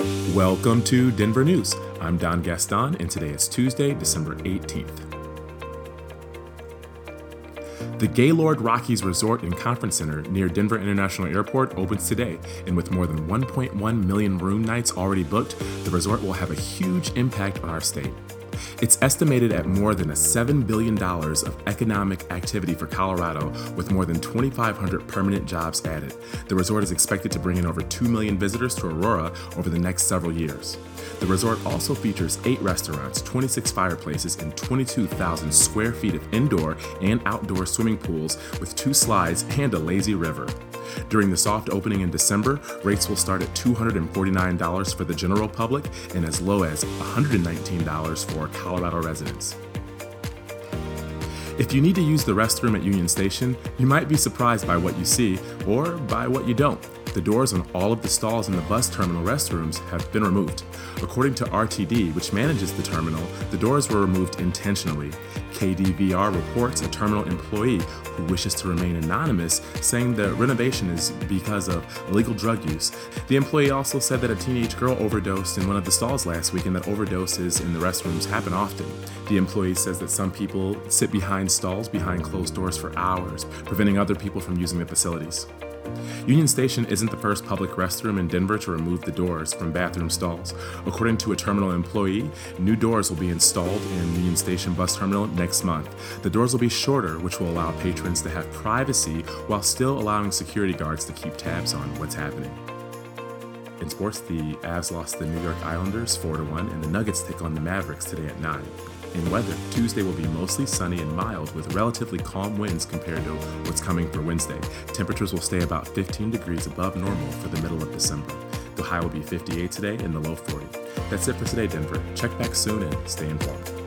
Welcome to Denver News. I'm Don Gaston, and today is Tuesday, December 18th. The Gaylord Rockies Resort and Conference Center near Denver International Airport opens today, and with more than 1.1 million room nights already booked, the resort will have a huge impact on our state. It's estimated at more than a $7 billion of economic activity for Colorado, with more than 2,500 permanent jobs added. The resort is expected to bring in over 2 million visitors to Aurora over the next several years. The resort also features eight restaurants, 26 fireplaces, and 22,000 square feet of indoor and outdoor swimming pools with two slides and a lazy river. During the soft opening in December, rates will start at $249 for the general public and as low as $119 for Colorado residents. If you need to use the restroom at Union Station, you might be surprised by what you see or by what you don't. The doors on all of the stalls in the bus terminal restrooms have been removed. According to RTD, which manages the terminal, the doors were removed intentionally. KDVR reports a terminal employee who wishes to remain anonymous, saying the renovation is because of illegal drug use. The employee also said that a teenage girl overdosed in one of the stalls last week and that overdoses in the restrooms happen often. The employee says that some people sit behind stalls behind closed doors for hours, preventing other people from using the facilities. Union Station isn't the first public restroom in Denver to remove the doors from bathroom stalls. According to a terminal employee, new doors will be installed in Union Station bus terminal next month. The doors will be shorter, which will allow patrons to have privacy while still allowing security guards to keep tabs on what's happening. In sports, the Avs lost the New York Islanders 4 1, and the Nuggets take on the Mavericks today at 9. In weather, Tuesday will be mostly sunny and mild with relatively calm winds compared to what's coming for Wednesday. Temperatures will stay about 15 degrees above normal for the middle of December. The high will be 58 today and the low 40. That's it for today, Denver. Check back soon and stay informed.